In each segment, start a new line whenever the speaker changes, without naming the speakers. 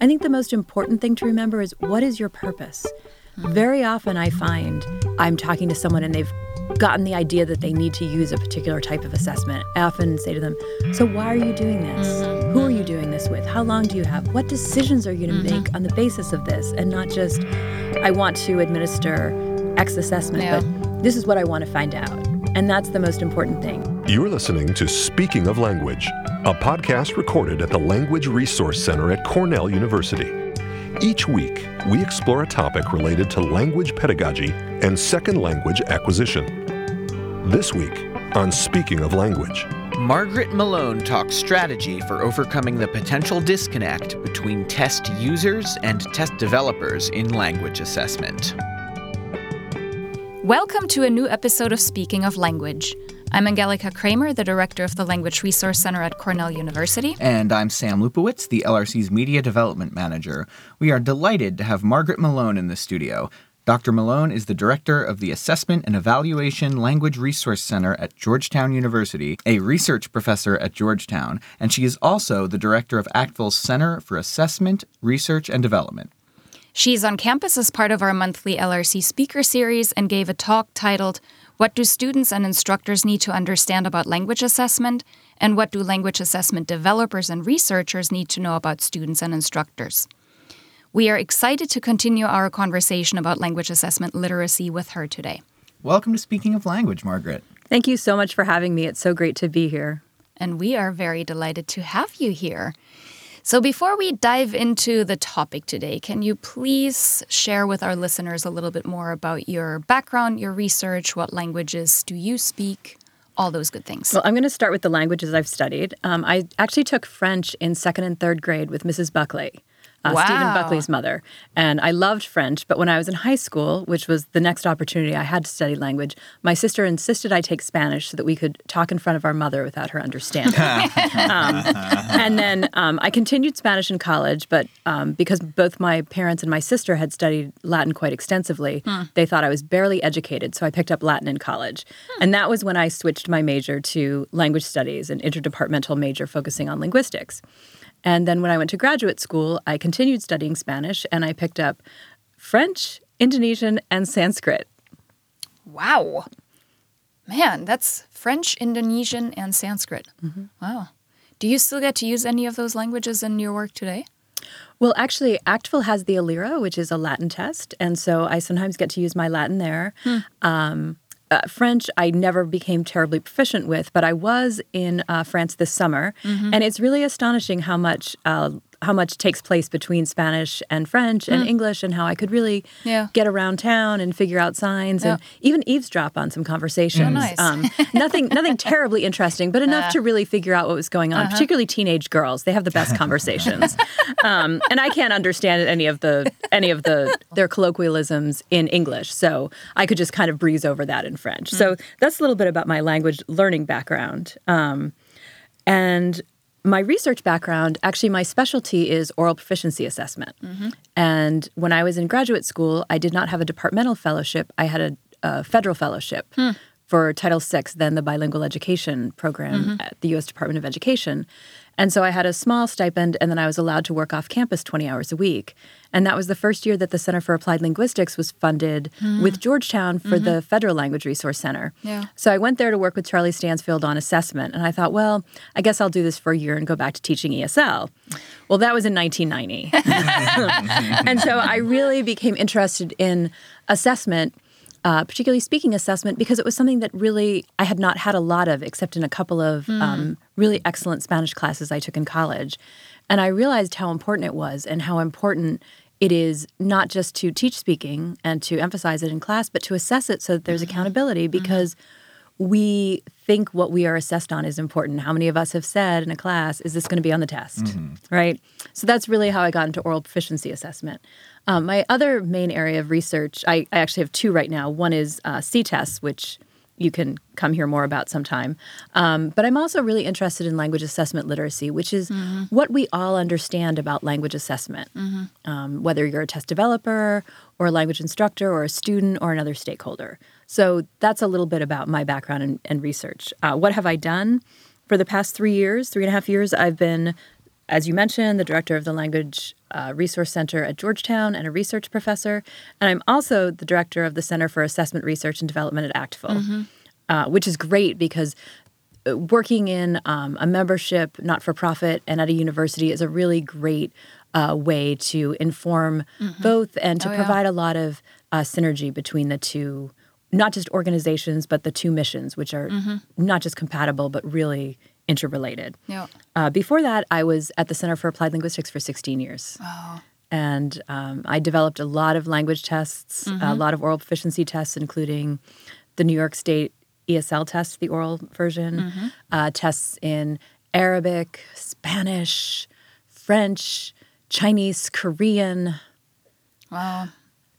I think the most important thing to remember is what is your purpose? Very often I find I'm talking to someone and they've gotten the idea that they need to use a particular type of assessment. I often say to them, So why are you doing this?
Mm-hmm.
Who are you doing this with? How long do you have? What decisions are you going to make on the basis of this? And not just, I want to administer X assessment,
Yeah.
but this is what I want to find out. And that's the most important thing.
You're listening to Speaking of Language, a podcast recorded at the Language Resource Center at Cornell University. Each week, we explore a topic related to language pedagogy and second language acquisition. This week on Speaking of Language,
Margaret Malone talks strategy for overcoming the potential disconnect between test users and test developers in language assessment.
Welcome to a new episode of Speaking of Language. I'm Angelika Kraemer, the director of the Language Resource Center at Cornell University.
And I'm Sam Lupowitz, the LRC's Media Development Manager. We are delighted to have Margaret Malone in the studio. Dr. Malone is the director of the Assessment and Evaluation Language Resource Center at Georgetown University, a research professor at Georgetown, and she is also the director of ACTFL's Center for Assessment, Research, and Development.
She's on campus as part of our monthly LRC speaker series and gave a talk titled, What Do Students and Instructors Need to Understand About Language Assessment? and What Do Language Assessment Developers and Researchers Need to Know About Students and Instructors? We are excited to continue our conversation about language assessment literacy with her today.
Welcome to Speaking of Language, Margaret.
Thank you so much for having me. It's so great to be here.
and we are very delighted to have you here. So, before we dive into the topic today, can you please share with our listeners a little bit more about your background, your research, what languages do you speak, all those good things?
Well, I'm going to start with the languages I've studied. Um, I actually took French in second and third grade with Mrs. Buckley, uh, Stephen Buckley's mother. And I loved French, but when I was in high school, which was the next opportunity I had to study language, my sister insisted I take Spanish so that we could talk in front of our mother without her understanding. um, and then um, I continued Spanish in college, but um, because both my parents and my sister had studied Latin quite extensively, they thought I was barely educated, so I picked up Latin in college. And that was when I switched my major to language studies, an interdepartmental major focusing on linguistics. And then when I went to graduate school, I continued studying Spanish and I picked up French, Indonesian, and Sanskrit.
wow. Man, that's French, Indonesian, and Sanskrit. Wow. Do you still get to use any of those languages in your work today?
Well, actually, ACTFL has the Alira, which is a Latin test, and so I sometimes get to use my Latin there. Um, uh, French, I never became terribly proficient with, but I was in uh, France this summer, and it's really astonishing how much uh, how much takes place between Spanish and French and English, and how I could really
Yeah.
get around town and figure out signs and even eavesdrop on some conversations.
nice.
um, nothing, nothing terribly interesting, but enough to really figure out what was going on. Particularly teenage girls, they have the best conversations, um, and I can't understand any of the any of the their colloquialisms in English, so I could just kind of breeze over that in French. So that's a little bit about my language learning background. Um, and my research background, actually, my specialty is oral proficiency assessment. Mm-hmm. And when I was in graduate school, I did not have a departmental fellowship, I had a, a federal fellowship hmm. For Title VI, then the bilingual education program mm-hmm. at the U.S. Department of Education. And so I had a small stipend, and then I was allowed to work off campus 20 hours a week. And that was the first year that the Center for Applied Linguistics was funded hmm. with Georgetown for the mm-hmm. Federal Language Resource Center.
Yeah.
So I went there to work with Charlie Stansfield on assessment, and I thought, well, I guess I'll do this for a year and go back to teaching ESL. Well, that was in 1990. and so I really became interested in assessment, uh, particularly speaking assessment, because it was something that really I had not had a lot of, except in a couple of um, really excellent Spanish classes I took in college. And I realized how important it was and how important it is not just to teach speaking and to emphasize it in class, but to assess it so that there's accountability because we think what we are assessed on is important. How many of us have said in a class, is this going to be on the test? Right? So that's really how I got into oral proficiency assessment. Um, my other main area of research, I, I actually have two right now. One is uh, C-tests, which you can come hear more about sometime. Um, but I'm also really interested in language assessment literacy, which is what we all understand about language assessment, um, whether you're a test developer or a language instructor or a student or another stakeholder. So that's a little bit about my background and, and research. Uh, what have I done? For the past three years, three and a half years, I've been as you mentioned, the director of the Language uh, Resource Center at Georgetown and a research professor. And I'm also the director of the Center for Assessment Research and Development at ACTFL, uh, which is great because uh, working in um, a membership, not for profit, and at a university is a really great uh, way to inform both and to
Oh, yeah.
provide a lot of uh, synergy between the two, not just organizations, but the two missions, which are not just compatible, but really interrelated.
Yeah.
Uh, before that, I was at the Center for Applied Linguistics for 16 years. And um, I developed a lot of language tests, a lot of oral proficiency tests, including the New York State ESL test, the oral version, uh, tests in Arabic, Spanish, French, Chinese, Korean,
Wow.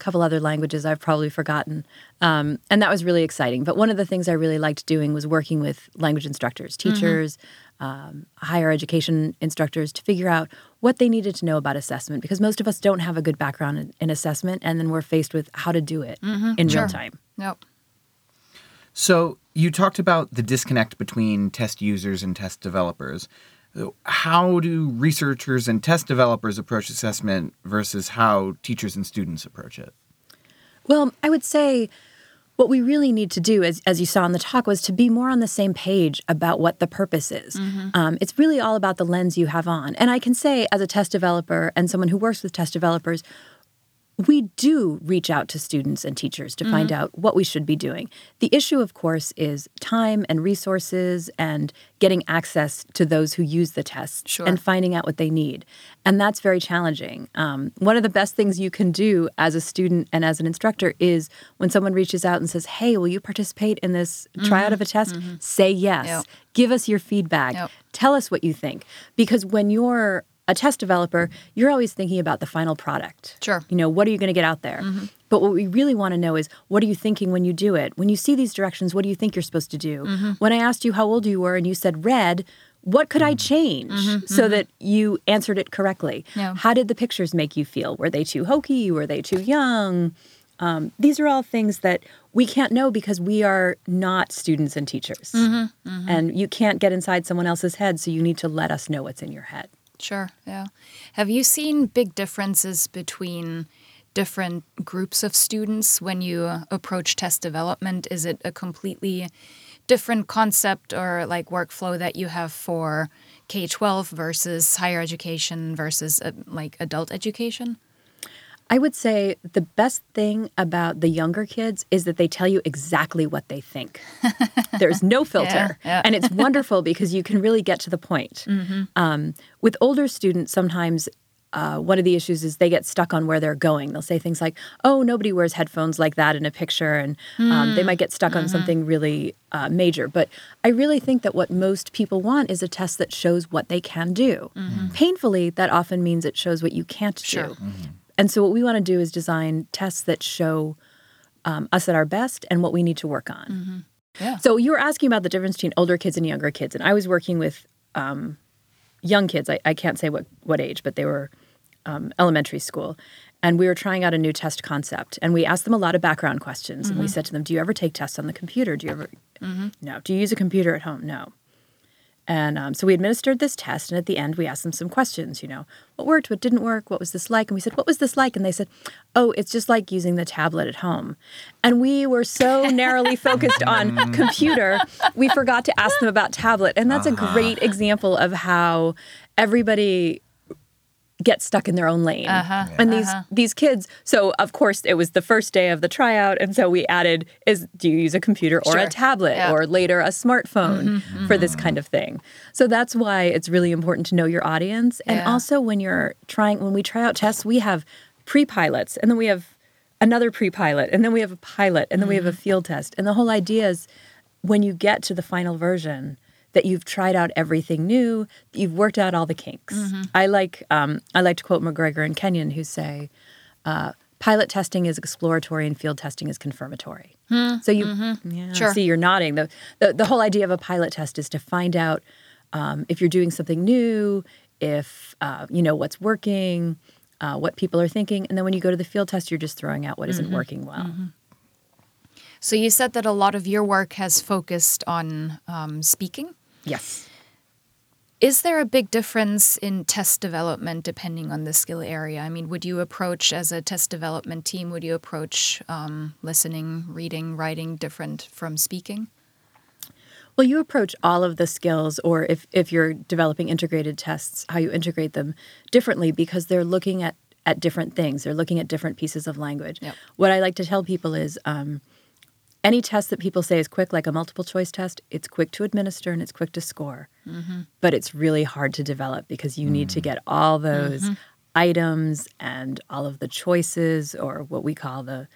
Couple other languages I've probably forgotten. Um, and that was really exciting. But one of the things I really liked doing was working with language instructors, teachers, um, higher education instructors to figure out what they needed to know about assessment because most of us don't have a good background in, in assessment. And then we're faced with how to do it in real time.
Yep.
So you talked about the disconnect between test users and test developers. How do researchers and test developers approach assessment versus how teachers and students approach it?
Well, I would say what we really need to do, as, as you saw in the talk, was to be more on the same page about what the purpose is. Um, it's really all about the lens you have on. And I can say, as a test developer and someone who works with test developers, we do reach out to students and teachers to find mm-hmm. out what we should be doing. The issue, of course, is time and resources and getting access to those who use the tests
Sure.
and finding out what they need. And that's very challenging. Um, one of the best things you can do as a student and as an instructor is when someone reaches out and says, Hey, will you participate in this tryout mm-hmm. of a test? Mm-hmm. Say yes.
Yep.
Give us your feedback.
Yep.
Tell us what you think. Because when you're a test developer, you're always thinking about the final product.
Sure.
You know, what are you going to get out there? Mm-hmm. But what we really want to know is what are you thinking when you do it? When you see these directions, what do you think you're supposed to do? Mm-hmm. When I asked you how old you were and you said red, what could I mm-hmm. change so that you answered it correctly?
Yeah.
How did the pictures make you feel? Were they too hokey? Were they too young? Um, these are all things that we can't know because we are not students and teachers. And you can't get inside someone else's head, so you need to let us know what's in your head.
Sure. Yeah. Have you seen big differences between different groups of students when you approach test development? Is it a completely different concept or like workflow that you have for K 12 versus higher education versus uh, like adult education?
I would say the best thing about the younger kids is that they tell you exactly what they think. There's no filter.
yeah.
And it's wonderful because you can really get to the point. Um, with older students, sometimes uh, one of the issues is they get stuck on where they're going. They'll say things like, oh, nobody wears headphones like that in a picture. And um, they might get stuck on something really uh, major. But I really think that what most people want is a test that shows what they can do. Painfully, that often means it shows what you can't
Sure.
do. And so, what we want to do is design tests that show um, us at our best and what we need to work on.
Yeah.
So, you were asking about the difference between older kids and younger kids. And I was working with um, young kids. I, I can't say what, what age, but they were um, elementary school. And we were trying out a new test concept. And we asked them a lot of background questions. And we said to them, Do you ever take tests on the computer? Do you ever? No. Do you use a computer at home? No. And um, so we administered this test, and at the end, we asked them some questions. You know, what worked, what didn't work, what was this like? And we said, "What was this like?" And they said, "Oh, it's just like using the tablet at home." And we were so narrowly focused on computer, we forgot to ask them about tablet. And that's a great example of how everybody get stuck in their own lane. Uh-huh. And these uh-huh. these kids, so of course it was the first day of the tryout and so we added is do you use a computer or
Sure.
a tablet
Yeah.
or later a smartphone mm-hmm. for this mm-hmm. kind of thing. So that's why it's really important to know your audience and
Yeah.
also when you're trying when we try out tests, we have pre-pilots and then we have another pre-pilot and then we have a pilot and then we have a mm-hmm. field test. And the whole idea is when you get to the final version that you've tried out everything new, that you've worked out all the kinks. I like um, I like to quote McGregor and Kenyon who say, uh, "Pilot testing is exploratory and field testing is confirmatory." So you, yeah,
Sure.
see, you're nodding. The, the the whole idea of a pilot test is to find out um, if you're doing something new, if uh, you know what's working, uh, what people are thinking, and then when you go to the field test, you're just throwing out what not working well.
So you said that a lot of your work has focused on um, speaking.
Yes.
Is there a big difference in test development depending on the skill area? I mean, would you approach as a test development team, would you approach um, listening, reading, writing different from speaking?
Well, you approach all of the skills, or if, if you're developing integrated tests, how you integrate them differently because they're looking at, at different things. They're looking at different pieces of language.
Yep.
What I like to tell people is um, any test that people say is quick, like a multiple choice test, it's quick to administer and it's quick to score. Mm-hmm. But it's really hard to develop because you need to mm. get all those mm-hmm. items and all of the choices, or what we call the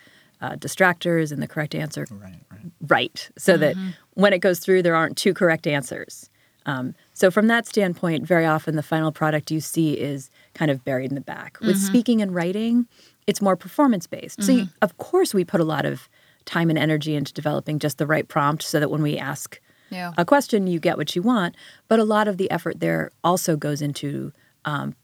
uh, distractors and the correct answer
Right, right.
right. So that mm-hmm. when it goes through there aren't two correct answers. Um, so from that standpoint very often the final product you see is kind of buried in the back. With speaking and writing it's more performance based so you, of course we put a lot of time and energy into developing just the right prompt so that when we ask
Yeah.
a question you get what you want but a lot of the effort there also goes into um,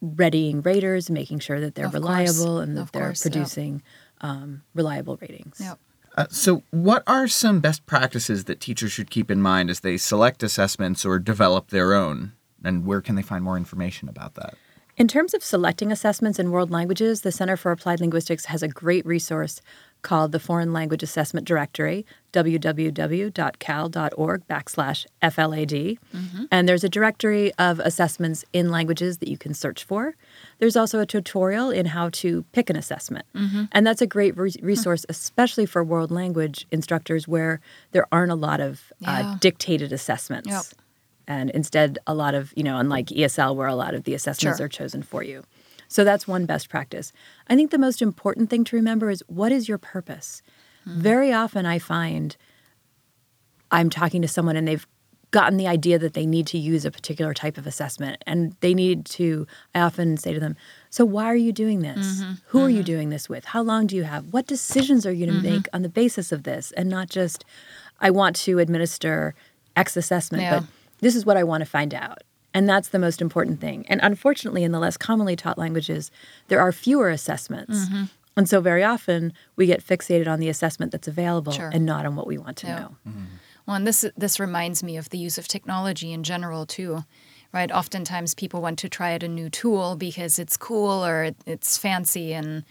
readying raters making sure that they're
Of course.
reliable and that
Of
they're
course, yeah.
producing um, reliable ratings
Yep.
Uh, so, what are some best practices that teachers should keep in mind as they select assessments or develop their own? And where can they find more information about that?
In terms of selecting assessments in world languages, the Center for Applied Linguistics has a great resource called the Foreign Language Assessment Directory, www.cal.org backslash FLAD. And there's a directory of assessments in languages that you can search for. There's also a tutorial in how to pick an assessment. And that's a great re- resource, especially for world language instructors where there aren't a lot of
Yeah.
uh, dictated assessments
Yep.
and instead a lot of you know unlike esl where a lot of the assessments
Sure.
are chosen for you so that's one best practice. I think the most important thing to remember is what is your purpose? Hmm. Very often i find i'm talking to someone and they've gotten the idea that they need to use a particular type of assessment and they need to i often say to them so why are you doing this? Mm-hmm. Who are you mm-hmm. doing this with? How long do you have? What decisions are you going to mm-hmm. make on the basis of this and not just i want to administer x assessment
Yeah.
but this is what I want to find out. And that's the most important thing. And unfortunately, in the less commonly taught languages, there are fewer assessments.
Mm-hmm.
And so very often we get fixated on the assessment that's available
Sure.
and not on what we want to
Yeah.
know.
Well, and this this reminds me of the use of technology in general too, right? Oftentimes people want to try out a new tool because it's cool or it's fancy, and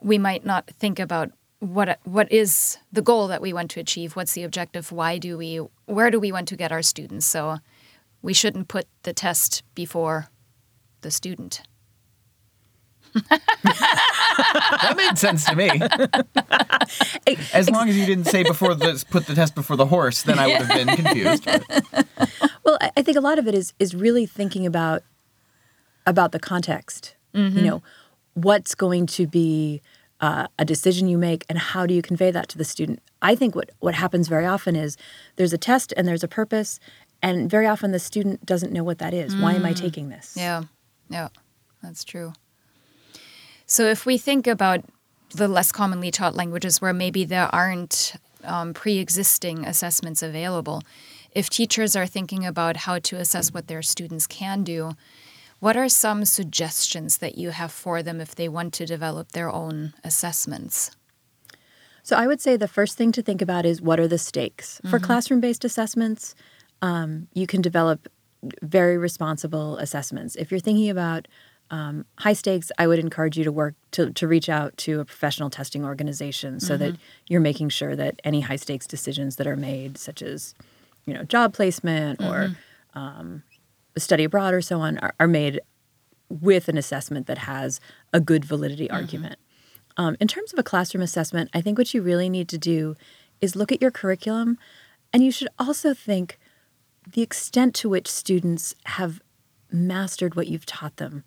we might not think about what what is the goal that we want to achieve. What's the objective? Why do we? Where do we want to get our students? So we shouldn't put the test before the student.
That made sense to me. As long as you didn't say before the put the test before the horse, then I would have been confused.
Well, I I think a lot of it is is really thinking about about the context.
Mm-hmm.
You know, what's going to be uh, a decision you make, and how do you convey that to the student? I think what what happens very often is there's a test and there's a purpose, and very often the student doesn't know what that is. Why am I taking this?
Mm. Yeah, yeah, that's true. So if we think about the less commonly taught languages where maybe there aren't um, pre existing assessments available, if teachers are thinking about how to assess what their students can do, what are some suggestions that you have for them if they want to develop their own assessments?
So I would say the first thing to think about is what are the stakes for classroom based assessments. Um, you can develop very responsible assessments. If you're thinking about um, high stakes, I would encourage you to work to, to reach out to a professional testing organization so that you're making sure that any high stakes decisions that are made, such as you know job placement or um, study abroad or so on, are, are made with an assessment that has a good validity argument. Um, in terms of a classroom assessment, I think what you really need to do is look at your curriculum, and you should also think the extent to which students have mastered what you've taught them.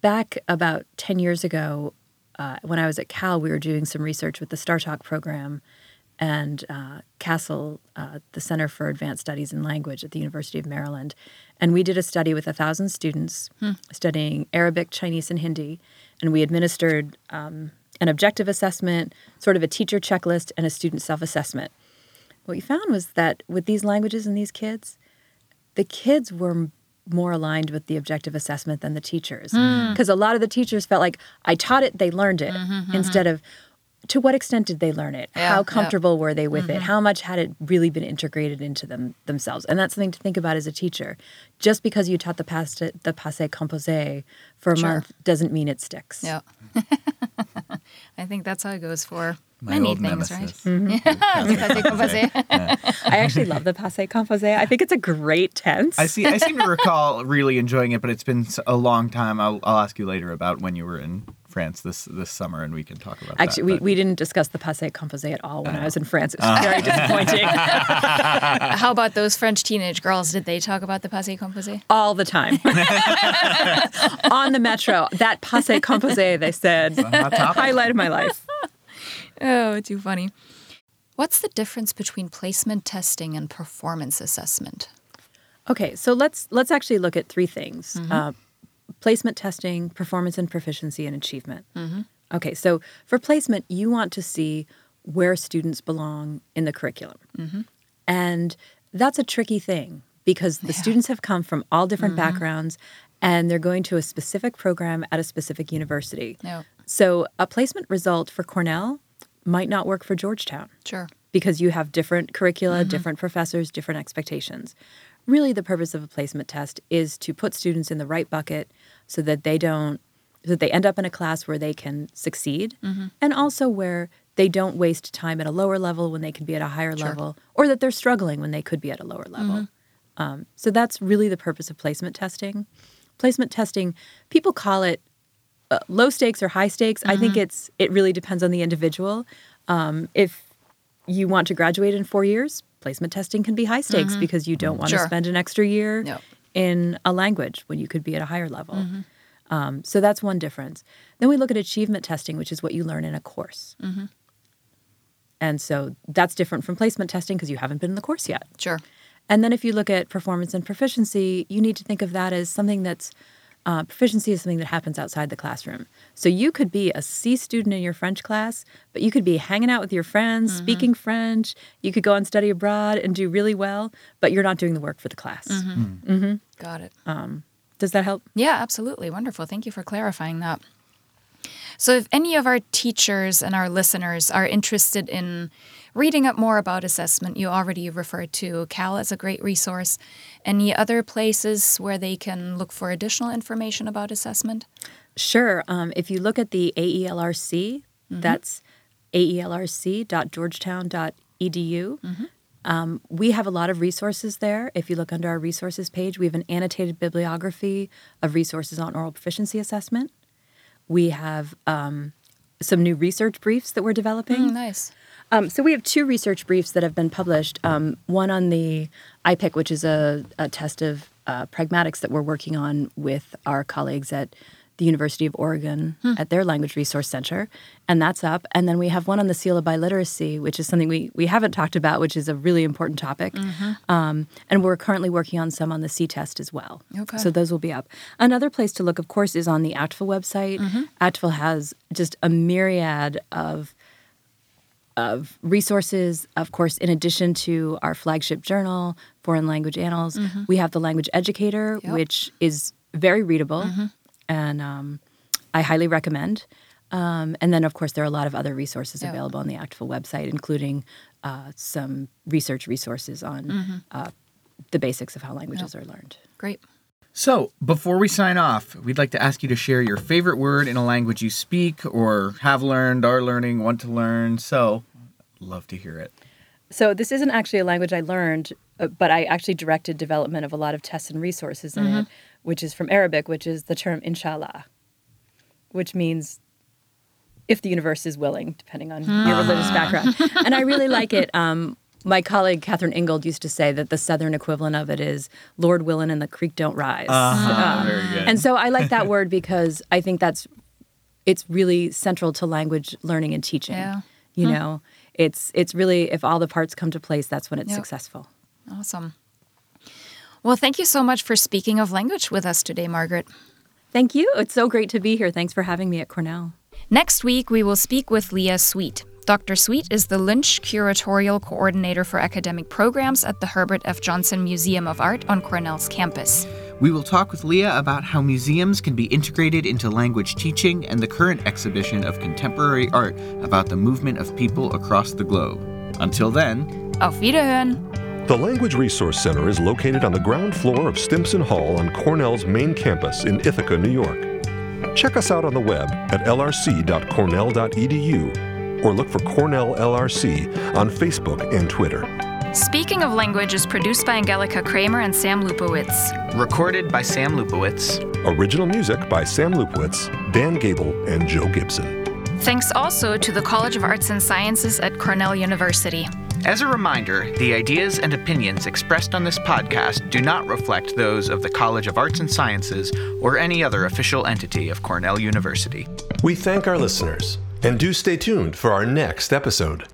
Back about 10 years ago, uh, when I was at Cal, we were doing some research with the Star Talk program and uh, CASL, uh, the Center for Advanced Studies in Language at the University of Maryland. And we did a study with a thousand students studying Arabic, Chinese, and Hindi. And we administered um, an objective assessment, sort of a teacher checklist, and a student self assessment. What we found was that with these languages and these kids, the kids were more aligned with the objective assessment than the teachers. Hmm. Because a lot of the teachers felt like, I taught it, they learned it, mm-hmm, mm-hmm, instead mm-hmm. of, to what extent did they learn it?
Yeah,
How
yeah.
comfortable were they with it? Mm-hmm. How much had it really been integrated into them themselves? And that's something to think about as a teacher. Just because you taught the past the passé composé for a
Sure.
month doesn't mean it sticks.
Yeah. I think that's how it goes for
My
many
old
things,
nemesis.
right? Mm-hmm. Passé composé.
I actually love the passé composé. I think it's a great tense.
I see. I seem to recall really enjoying it, but it's been a long time. I'll, I'll ask you later about when you were in France this this summer, and we can talk about
Actually,
that.
we,
but-
we didn't discuss the passé composé at all when I was in ah. France. It was very ah. disappointing
How about those French teenage girls? Did they talk about the passé composé?
all the time. On the metro, that passé composé, they said, highlight of my life.
Oh, too funny. What's the difference between placement testing and performance assessment?
Okay, so let's let's actually look at three things: mm-hmm. uh, placement testing, performance and proficiency, and achievement. Mm-hmm. Okay, so for placement, you want to see where students belong in the curriculum, mm-hmm. and that's a tricky thing because the students have come from all different mm-hmm. backgrounds, and they're going to a specific program at a specific university.
Yeah.
So a placement result for Cornell might not work for Georgetown
Sure.
because you have different curricula,
Mm-hmm.
different professors, different expectations. Really, the purpose of a placement test is to put students in the right bucket so that they don't, so that they end up in a class where they can succeed
Mm-hmm.
and also where they don't waste time at a lower level when they can be at a higher level or that they're struggling when they could be at a lower level.
Mm-hmm.
Um, so that's really the purpose of placement testing. Placement testing, people call it uh, low stakes or high stakes. I
Mm-hmm.
think it's it really depends on the individual. Um, if you want to graduate in four years, placement testing can be high stakes because you don't want
Mm-hmm. Sure.
to spend an extra year
Yep.
in a language when you could be at a higher level.
Mm-hmm.
Um, so that's one difference. Then we look at achievement testing, which is what you learn in a course.
Mm-hmm.
And so that's different from placement testing because you haven't been in the course yet.
Sure.
And then if you look at performance and proficiency, you need to think of that as something that's uh, proficiency is something that happens outside the classroom. So you could be a C student in your French class, but you could be hanging out with your friends, mm-hmm. speaking French. You could go and study abroad and do really well, but you're not doing the work for the class. Mm-hmm. Mm-hmm.
Got it.
Um, does that help?
Yeah, absolutely. Wonderful. Thank you for clarifying that. So, if any of our teachers and our listeners are interested in reading up more about assessment, you already referred to Cal as a great resource. Any other places where they can look for additional information about assessment?
Sure. Um, if you look at the AELRC, that's aelrc.georgetown.edu. Um, we have a lot of resources there. If you look under our resources page, we have an annotated bibliography of resources on oral proficiency assessment. We have um, some new research briefs that we're developing.
nice.
Um, so we have two research briefs that have been published. Um, one on the IPIC, which is a, a test of uh, pragmatics that we're working on with our colleagues at the University of Oregon at their Language Resource Center, and that's up. And then we have one on the seal of biliteracy, which is something we, we haven't talked about, which is a really important topic. Um, and we're currently working on some on the C test as well.
Okay.
So those will be up. Another place to look, of course, is on the ACTFL website. ACTFL has just a myriad of of resources. Of course, in addition to our flagship journal, Foreign Language Annals, we have the Language Educator,
Yep.
which is very readable, and um, I highly recommend. Um, and then, of course, there are a lot of other resources
Yep.
available on the ACTFL website, including uh, some research resources on uh, the basics of how languages are learned.
Great.
So, before we sign off, we'd like to ask you to share your favorite word in a language you speak or have learned, are learning, want to learn. So, love to hear it.
So this isn't actually a language I learned, uh, but I actually directed development of a lot of tests and resources in it, which is from Arabic, which is the term inshallah, which means if the universe is willing, depending on your religious background. And I really like it. Um, my colleague Catherine Ingold used to say that the southern equivalent of it is "Lord willing and the creek don't rise." Uh,
Very good.
and so I like that word because I think that's it's really central to language learning and teaching.
Yeah.
You know, it's it's really if all the parts come to place, that's when it's
Yep.
successful.
Awesome. Well, thank you so much for speaking of language with us today, Margaret.
Thank you. It's so great to be here. Thanks for having me at Cornell.
Next week, we will speak with Leah Sweet. Dr. Sweet is the Lynch Curatorial Coordinator for Academic Programs at the Herbert F. Johnson Museum of Art on Cornell's campus.
We will talk with Leah about how museums can be integrated into language teaching and the current exhibition of contemporary art about the movement of people across the globe. Until then,
Auf Wiederhören!
The Language Resource Center is located on the ground floor of Stimson Hall on Cornell's main campus in Ithaca, New York. Check us out on the web at lrc.cornell.edu or look for Cornell LRC on Facebook and Twitter.
Speaking of Language is produced by Angelika Kraemer and Sam Lupowitz.
recorded by Sam Lupowitz.
Original music by Sam Lupowitz, Dan Gable, and Joe Gibson.
Thanks also to the College of Arts and Sciences at Cornell University.
As a reminder, the ideas and opinions expressed on this podcast do not reflect those of the College of Arts and Sciences or any other official entity of Cornell University.
We thank our listeners and do stay tuned for our next episode.